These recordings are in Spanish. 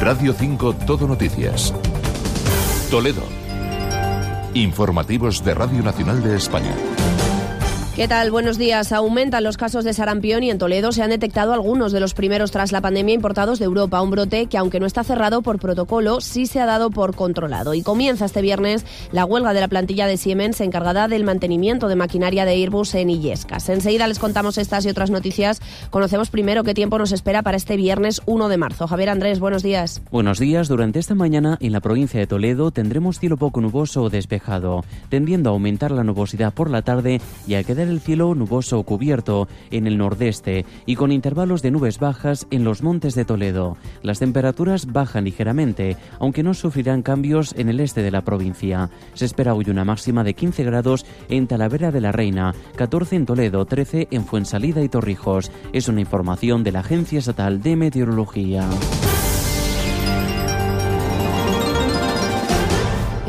Radio 5 Todo Noticias. Toledo. Informativos de Radio Nacional de España. ¿Qué tal? Buenos días. Aumentan los casos de sarampión y en Toledo se han detectado algunos de los primeros tras la pandemia importados de Europa. Un brote que, aunque no está cerrado por protocolo, sí se ha dado por controlado. Y comienza este viernes la huelga de la plantilla de Siemens encargada del mantenimiento de maquinaria de Airbus en Illescas. Enseguida les contamos estas y otras noticias. Conocemos primero qué tiempo nos espera para este viernes 1 de marzo. Javier Andrés, buenos días. Buenos días. Durante esta mañana en la provincia de Toledo tendremos cielo poco nuboso o despejado, tendiendo a aumentar la nubosidad por la tarde y a quedar el cielo nuboso o cubierto en el nordeste y con intervalos de nubes bajas en los montes de Toledo. Las temperaturas bajan ligeramente, aunque no sufrirán cambios en el este de la provincia. Se espera hoy una máxima de 15 grados en Talavera de la Reina, 14 en Toledo, 13 en Fuensalida y Torrijos. Es una información de la Agencia Estatal de Meteorología.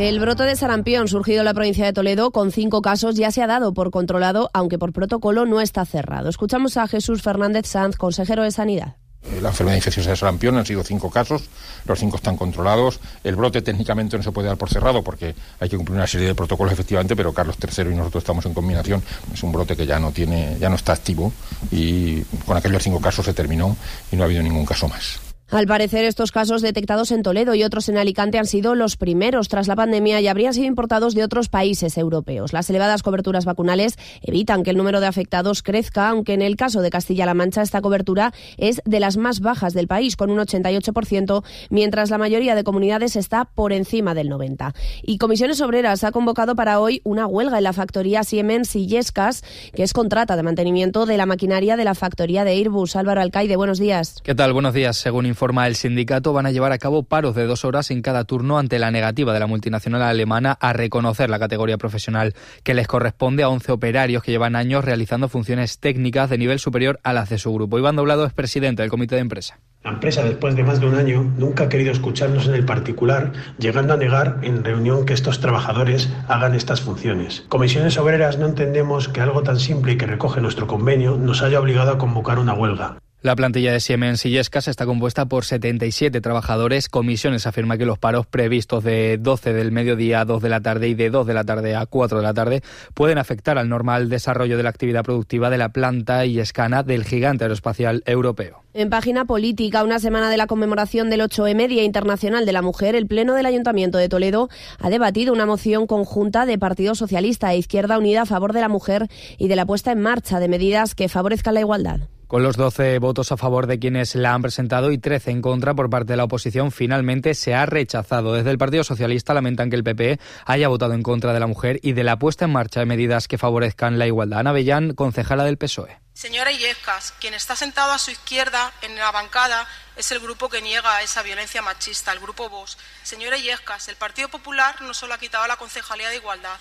El brote de sarampión surgido en la provincia de Toledo con cinco casos ya se ha dado por controlado, aunque por protocolo no está cerrado. Escuchamos a Jesús Fernández Sanz, consejero de Sanidad. La enfermedad infecciosa de sarampión han sido cinco casos, los cinco están controlados. El brote técnicamente no se puede dar por cerrado porque hay que cumplir una serie de protocolos efectivamente, pero Carlos III y nosotros estamos en combinación. Es un brote que ya no tiene, ya no está activo y con aquellos cinco casos se terminó y no ha habido ningún caso más. Al parecer, estos casos detectados en Toledo y otros en Alicante han sido los primeros tras la pandemia y habrían sido importados de otros países europeos. Las elevadas coberturas vacunales evitan que el número de afectados crezca, aunque en el caso de Castilla-La Mancha esta cobertura es de las más bajas del país, con un 88%, mientras la mayoría de comunidades está por encima del 90%. Y Comisiones Obreras ha convocado para hoy una huelga en la factoría Siemens y Yescas, que es contrata de mantenimiento de la maquinaria de la factoría de Airbus. Álvaro Alcaide, buenos días. ¿Qué tal? Buenos días. Según el sindicato, van a llevar a cabo paros de dos horas en cada turno ante la negativa de la multinacional alemana a reconocer la categoría profesional que les corresponde a 11 operarios que llevan años realizando funciones técnicas de nivel superior a las de su grupo. Iván Doblado es presidente del comité de empresa. La empresa, después de más de un año, nunca ha querido escucharnos en el particular, llegando a negar en reunión que estos trabajadores hagan estas funciones. Comisiones Obreras no entendemos que algo tan simple y que recoge nuestro convenio nos haya obligado a convocar una huelga. La plantilla de Siemens y Yescas está compuesta por 77 trabajadores. Comisiones afirma que los paros previstos de 12 del mediodía a 2 de la tarde y de 2 de la tarde a 4 de la tarde pueden afectar al normal desarrollo de la actividad productiva de la planta y escana del gigante aeroespacial europeo. En página política, una semana de la conmemoración del 8M, Día Internacional de la Mujer, el Pleno del Ayuntamiento de Toledo ha debatido una moción conjunta de Partido Socialista e Izquierda Unida a favor de la mujer y de la puesta en marcha de medidas que favorezcan la igualdad. Con los 12 votos a favor de quienes la han presentado y 13 en contra por parte de la oposición, finalmente se ha rechazado. Desde el Partido Socialista lamentan que el PP haya votado en contra de la mujer y de la puesta en marcha de medidas que favorezcan la igualdad. Ana Bellán, concejala del PSOE. Señora Illescas, quien está sentado a su izquierda en la bancada es el grupo que niega esa violencia machista, el grupo VOS. Señora Illescas, el Partido Popular no solo ha quitado la concejalía de igualdad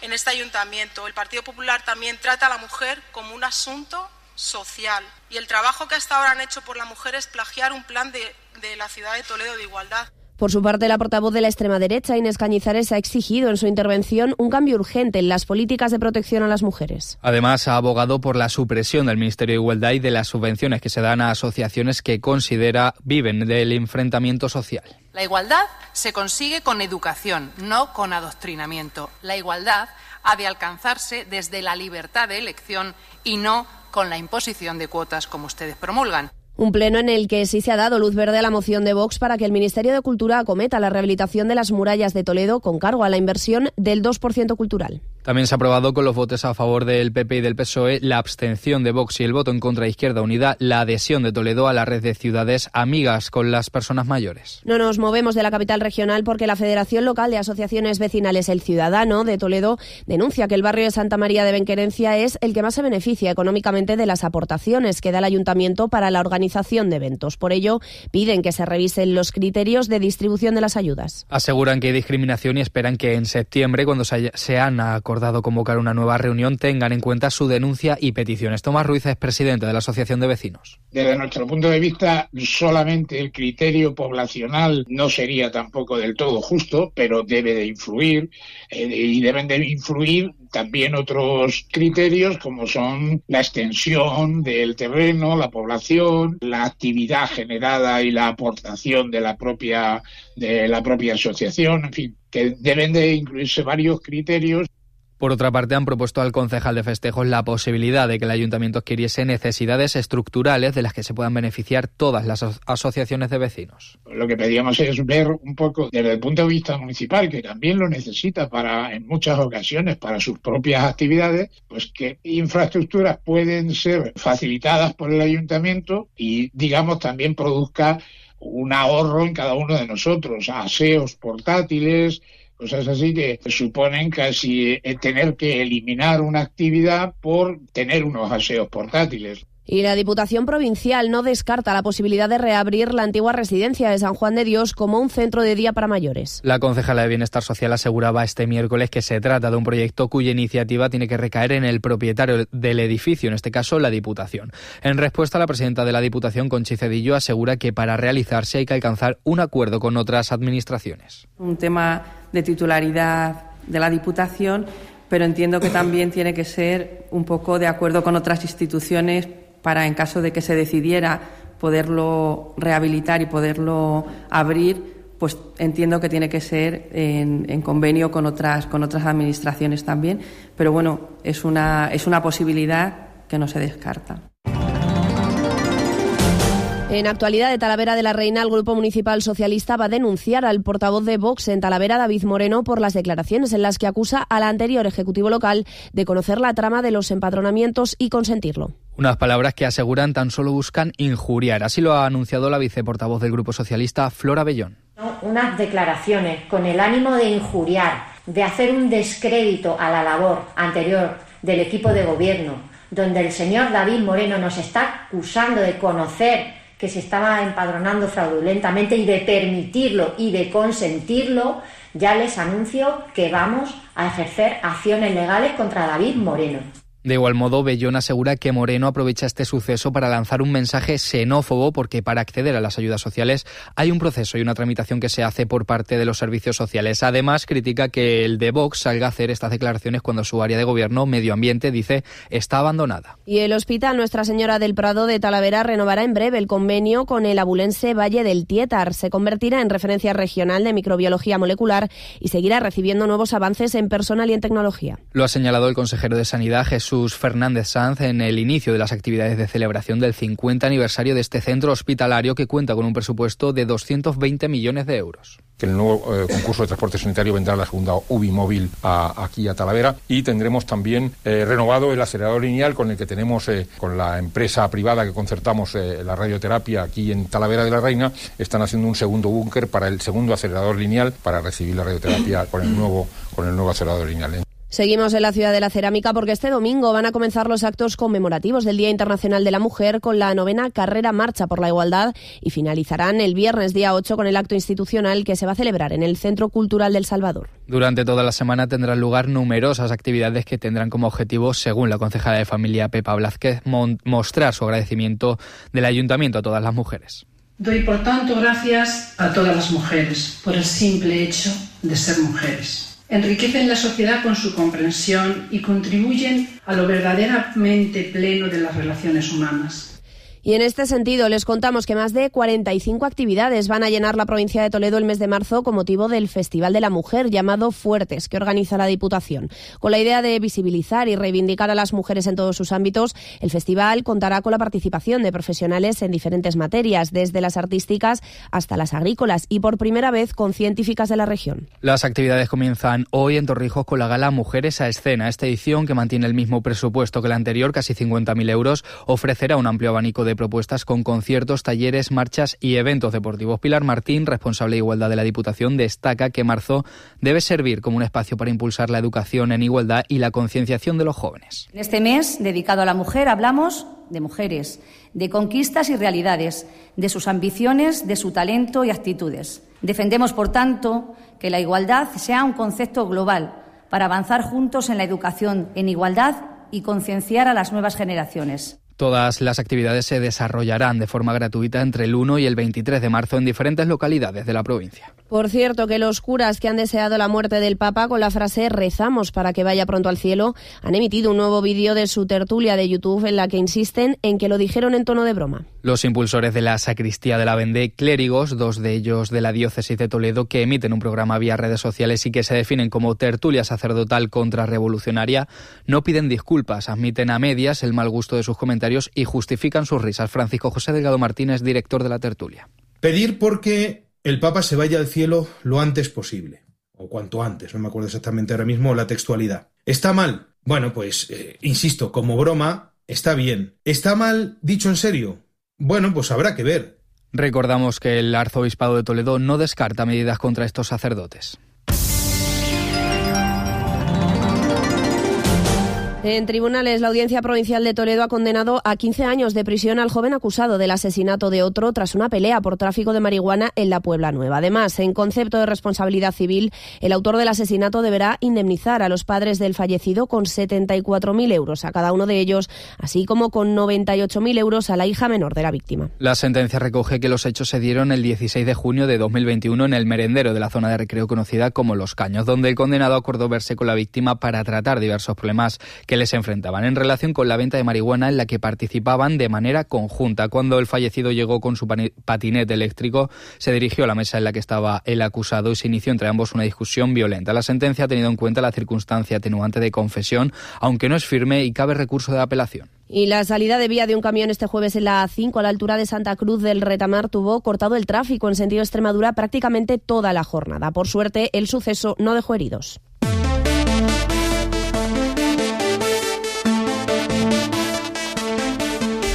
en este ayuntamiento, el Partido Popular también trata a la mujer como un asunto social. Y el trabajo que hasta ahora han hecho por la mujer es plagiar un plan de, de la ciudad de Toledo de igualdad. Por su parte, la portavoz de la extrema derecha, Inés Cañizares, ha exigido en su intervención un cambio urgente en las políticas de protección a las mujeres. Además, ha abogado por la supresión del Ministerio de Igualdad y de las subvenciones que se dan a asociaciones que considera viven del enfrentamiento social. La igualdad se consigue con educación, no con adoctrinamiento. La igualdad ha de alcanzarse desde la libertad de elección y no con la imposición de cuotas como ustedes promulgan. Un pleno en el que sí se ha dado luz verde a la moción de Vox para que el Ministerio de Cultura acometa la rehabilitación de las murallas de Toledo con cargo a la inversión del 2% cultural. También se ha aprobado con los votos a favor del PP y del PSOE la abstención de Vox y el voto en contra de Izquierda Unida la adhesión de Toledo a la red de ciudades amigas con las personas mayores. No nos movemos de la capital regional porque la Federación Local de Asociaciones Vecinales El Ciudadano de Toledo denuncia que el barrio de Santa María de Benquerencia es el que más se beneficia económicamente de las aportaciones que da el ayuntamiento para la organización de eventos. Por ello, piden que se revisen los criterios de distribución de las ayudas. Aseguran que hay discriminación y esperan que en septiembre, cuando se, han acordado acordado convocar una nueva reunión tengan en cuenta su denuncia y peticiones. Tomás Ruiz es presidente de la Asociación de Vecinos. Desde nuestro punto de vista, solamente el criterio poblacional no sería tampoco del todo justo, pero debe de influir eh, y deben de influir también otros criterios como son la extensión del terreno, la población, la actividad generada y la aportación de la propia de la propia asociación, en fin, que deben de incluirse varios criterios por otra parte, han propuesto al concejal de festejos la posibilidad de que el ayuntamiento adquiriese necesidades estructurales de las que se puedan beneficiar todas las asociaciones de vecinos. Lo que pedíamos es ver un poco desde el punto de vista municipal, que también lo necesita para, en muchas ocasiones, para sus propias actividades, pues que infraestructuras pueden ser facilitadas por el ayuntamiento y, digamos, también produzca un ahorro en cada uno de nosotros, aseos portátiles, cosas así que suponen casi eh, tener que eliminar una actividad por tener unos aseos portátiles. Y la Diputación Provincial no descarta la posibilidad de reabrir la antigua residencia de San Juan de Dios como un centro de día para mayores. La concejala de Bienestar Social aseguraba este miércoles que se trata de un proyecto cuya iniciativa tiene que recaer en el propietario del edificio, en este caso la Diputación. En respuesta, la presidenta de la Diputación, Conchi Cedillo, asegura que para realizarse hay que alcanzar un acuerdo con otras administraciones. Un tema de titularidad de la Diputación, pero entiendo que también tiene que ser un poco de acuerdo con otras instituciones para, en caso de que se decidiera poderlo rehabilitar y poderlo abrir, pues entiendo que tiene que ser en, en, convenio con otras, con otras administraciones también. Pero bueno, es una, es una posibilidad que no se descarta. En actualidad de Talavera de la Reina, el Grupo Municipal Socialista va a denunciar al portavoz de Vox en Talavera, David Moreno, por las declaraciones en las que acusa al anterior Ejecutivo local de conocer la trama de los empadronamientos y consentirlo. Unas palabras que aseguran tan solo buscan injuriar. Así lo ha anunciado la viceportavoz del Grupo Socialista, Flora Bellón. Unas declaraciones con el ánimo de injuriar, de hacer un descrédito a la labor anterior del equipo de gobierno, donde el señor David Moreno nos está acusando de conocer que se estaba empadronando fraudulentamente y de permitirlo y de consentirlo, ya les anuncio que vamos a ejercer acciones legales contra David Moreno. De igual modo, Bellón asegura que Moreno aprovecha este suceso para lanzar un mensaje xenófobo porque para acceder a las ayudas sociales hay un proceso y una tramitación que se hace por parte de los servicios sociales. Además, critica que el de Vox salga a hacer estas declaraciones cuando su área de gobierno, medio ambiente, dice está abandonada. Y el Hospital Nuestra Señora del Prado de Talavera renovará en breve el convenio con el abulense Valle del Tietar. Se convertirá en referencia regional de microbiología molecular y seguirá recibiendo nuevos avances en personal y en tecnología. Lo ha señalado el consejero de Sanidad, Jesús Jesús Fernández Sanz en el inicio de las actividades de celebración del 50 aniversario de este centro hospitalario que cuenta con un presupuesto de 220 millones de euros que el nuevo eh, concurso de transporte sanitario vendrá la segunda UBI móvil a, aquí a Talavera y tendremos también eh, renovado el acelerador lineal con el que tenemos eh, con la empresa privada que concertamos la radioterapia aquí en Talavera de la Reina están haciendo un segundo búnker para el segundo acelerador lineal para recibir la radioterapia con el nuevo con el nuevo acelerador lineal. Seguimos en la ciudad de la cerámica porque este domingo van a comenzar los actos conmemorativos del Día Internacional de la Mujer con la novena carrera Marcha por la Igualdad y finalizarán el viernes día 8 con el acto institucional que se va a celebrar en el Centro Cultural del Salvador. Durante toda la semana tendrán lugar numerosas actividades que tendrán como objetivo, según la concejala de familia Pepa Blázquez, mostrar su agradecimiento del ayuntamiento a todas las mujeres. Doy por tanto gracias a todas las mujeres por el simple hecho de ser mujeres enriquecen la sociedad con su comprensión y contribuyen a lo verdaderamente pleno de las relaciones humanas. Y en este sentido, les contamos que más de 45 actividades van a llenar la provincia de Toledo el mes de marzo con motivo del Festival de la Mujer llamado Fuertes, que organiza la Diputación. Con la idea de visibilizar y reivindicar a las mujeres en todos sus ámbitos, el festival contará con la participación de profesionales en diferentes materias, desde las artísticas hasta las agrícolas y por primera vez con científicas de la región. Las actividades comienzan hoy en Torrijos con la gala Mujeres a Escena. Esta edición, que mantiene el mismo presupuesto que la anterior, casi 50.000 euros, ofrecerá un amplio abanico de propuestas con conciertos, talleres, marchas y eventos deportivos. Pilar Martín, responsable de igualdad de la Diputación, destaca que marzo debe servir como un espacio para impulsar la educación en igualdad y la concienciación de los jóvenes. En este mes dedicado a la mujer hablamos de mujeres, de conquistas y realidades, de sus ambiciones, de su talento y actitudes. Defendemos, por tanto, que la igualdad sea un concepto global para avanzar juntos en la educación en igualdad y concienciar a las nuevas generaciones. Todas las actividades se desarrollarán de forma gratuita entre el 1 y el 23 de marzo en diferentes localidades de la provincia. Por cierto, que los curas que han deseado la muerte del Papa con la frase rezamos para que vaya pronto al cielo han emitido un nuevo vídeo de su tertulia de YouTube en la que insisten en que lo dijeron en tono de broma. Los impulsores de la sacristía de la Vendée, clérigos, dos de ellos de la diócesis de Toledo, que emiten un programa vía redes sociales y que se definen como tertulia sacerdotal contrarrevolucionaria, no piden disculpas, admiten a medias el mal gusto de sus comentarios y justifican sus risas. Francisco José Delgado Martínez, director de la tertulia. Pedir porque el Papa se vaya al cielo lo antes posible, o cuanto antes, no me acuerdo exactamente ahora mismo la textualidad. ¿Está mal? Bueno, pues, eh, insisto, como broma, está bien. ¿Está mal dicho en serio? Bueno, pues habrá que ver. Recordamos que el arzobispado de Toledo no descarta medidas contra estos sacerdotes. En tribunales, la Audiencia Provincial de Toledo ha condenado a 15 años de prisión al joven acusado del asesinato de otro tras una pelea por tráfico de marihuana en la Puebla Nueva. Además, en concepto de responsabilidad civil, el autor del asesinato deberá indemnizar a los padres del fallecido con 74.000 euros a cada uno de ellos, así como con 98.000 euros a la hija menor de la víctima. La sentencia recoge que los hechos se dieron el 16 de junio de 2021 en el merendero de la zona de recreo conocida como Los Caños, donde el condenado acordó verse con la víctima para tratar diversos problemas que les enfrentaban en relación con la venta de marihuana en la que participaban de manera conjunta. Cuando el fallecido llegó con su patinete eléctrico, se dirigió a la mesa en la que estaba el acusado y se inició entre ambos una discusión violenta. La sentencia ha tenido en cuenta la circunstancia atenuante de confesión, aunque no es firme y cabe recurso de apelación. Y la salida de vía de un camión este jueves en la A5 a la altura de Santa Cruz del Retamar tuvo cortado el tráfico en sentido Extremadura prácticamente toda la jornada. Por suerte, el suceso no dejó heridos.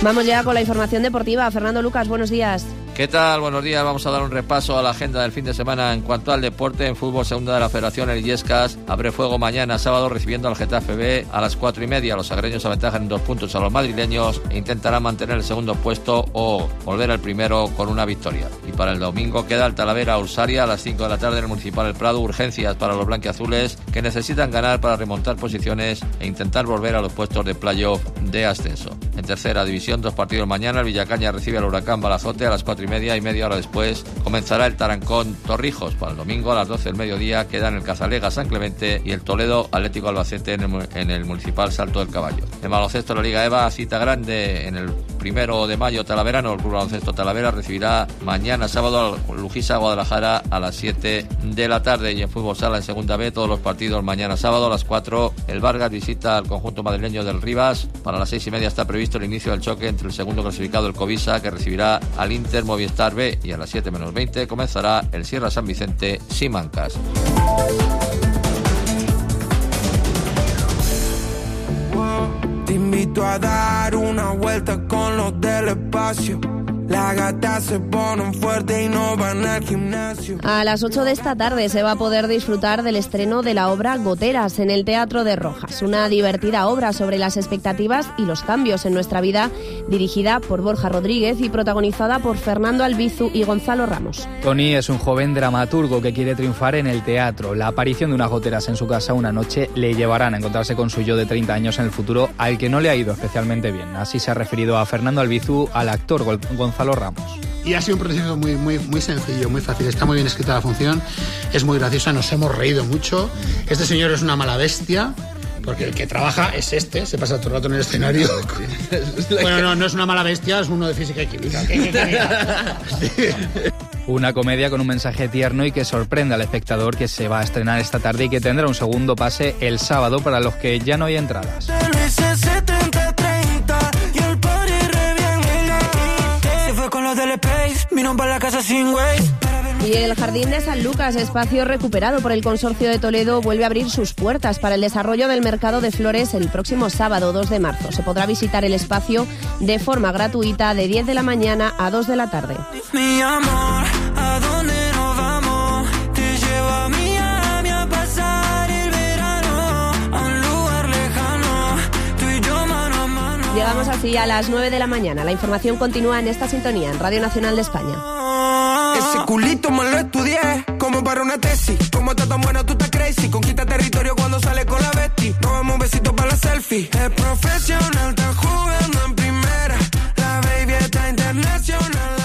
Vamos ya con la información deportiva. Fernando Lucas, buenos días. ¿Qué tal? Buenos días. Vamos a dar un repaso a la agenda del fin de semana en cuanto al deporte. En fútbol segunda de la Federación, el Yescas abre fuego mañana sábado recibiendo al Getafe B a las cuatro y media. Los agreños aventajan en dos puntos a los madrileños e intentarán mantener el segundo puesto o volver al primero con una victoria. Y para el domingo queda el Talavera Ursaria a las 5 de la tarde en el Municipal del Prado. Urgencias para los blanquiazules que necesitan ganar para remontar posiciones e intentar volver a los puestos de playoff de ascenso. En tercera división, dos partidos mañana. El Villacaña recibe al Huracán Balazote a las cuatro media y media hora después comenzará el Tarancón Torrijos. Para el domingo a las 12 del mediodía quedan el Cazalega San Clemente y el Toledo Atlético Albacete en el, Municipal Salto del Caballo. En baloncesto la Liga EVA, cita grande en el primero de mayo Talaverano. El Club Baloncesto Talavera recibirá mañana sábado al Lujisa Guadalajara a las 7 de la tarde y en fútbol sala en segunda B todos los partidos mañana sábado a las 4. El Vargas visita al conjunto madrileño del Rivas. Para las 6 y media está previsto el inicio del choque entre el segundo clasificado el Covisa que recibirá al Inter Movistar B y a las 7 menos 20 comenzará el Sierra San Vicente Simancas. A dar una vuelta con los del espacio la gata se ponen fuerte y no van al gimnasio. A las 8 de esta tarde se va a poder disfrutar del estreno de la obra Goteras en el Teatro de Rojas, una divertida obra sobre las expectativas y los cambios en nuestra vida, dirigida por Borja Rodríguez y protagonizada por Fernando Albizu y Gonzalo Ramos. Tony es un joven dramaturgo que quiere triunfar en el teatro. La aparición de unas goteras en su casa una noche le llevarán a encontrarse con su yo de 30 años en el futuro, al que no le ha ido especialmente bien. Así se ha referido a Fernando Albizu, al actor Gonzalo Ramos. Y ha sido un proceso muy, muy, muy sencillo, muy fácil. Está muy bien escrita la función, es muy graciosa, nos hemos reído mucho. Este señor es una mala bestia, porque el que trabaja es este, se pasa todo el rato en el escenario. bueno, no, no es una mala bestia, es uno de física y química. Una comedia con un mensaje tierno y que sorprende al espectador que se va a estrenar esta tarde y que tendrá un segundo pase el sábado para los que ya no hay entradas. Y el Jardín de San Lucas, espacio recuperado por el Consorcio de Toledo, vuelve a abrir sus puertas para el desarrollo del mercado de flores el próximo sábado 2 de marzo. Se podrá visitar el espacio de forma gratuita de 10 de la mañana a 2 de la tarde. Llegamos así a las 9 de la mañana. La información continúa en esta sintonía en Radio Nacional de España. Ese culito me lo estudié, como para una tesis. Como está tan buena, tú estás crazy. Conquista territorio cuando sale con la bestia. Nos vamos un besito para la selfie. Es profesional, está jugando en primera. La baby está internacional.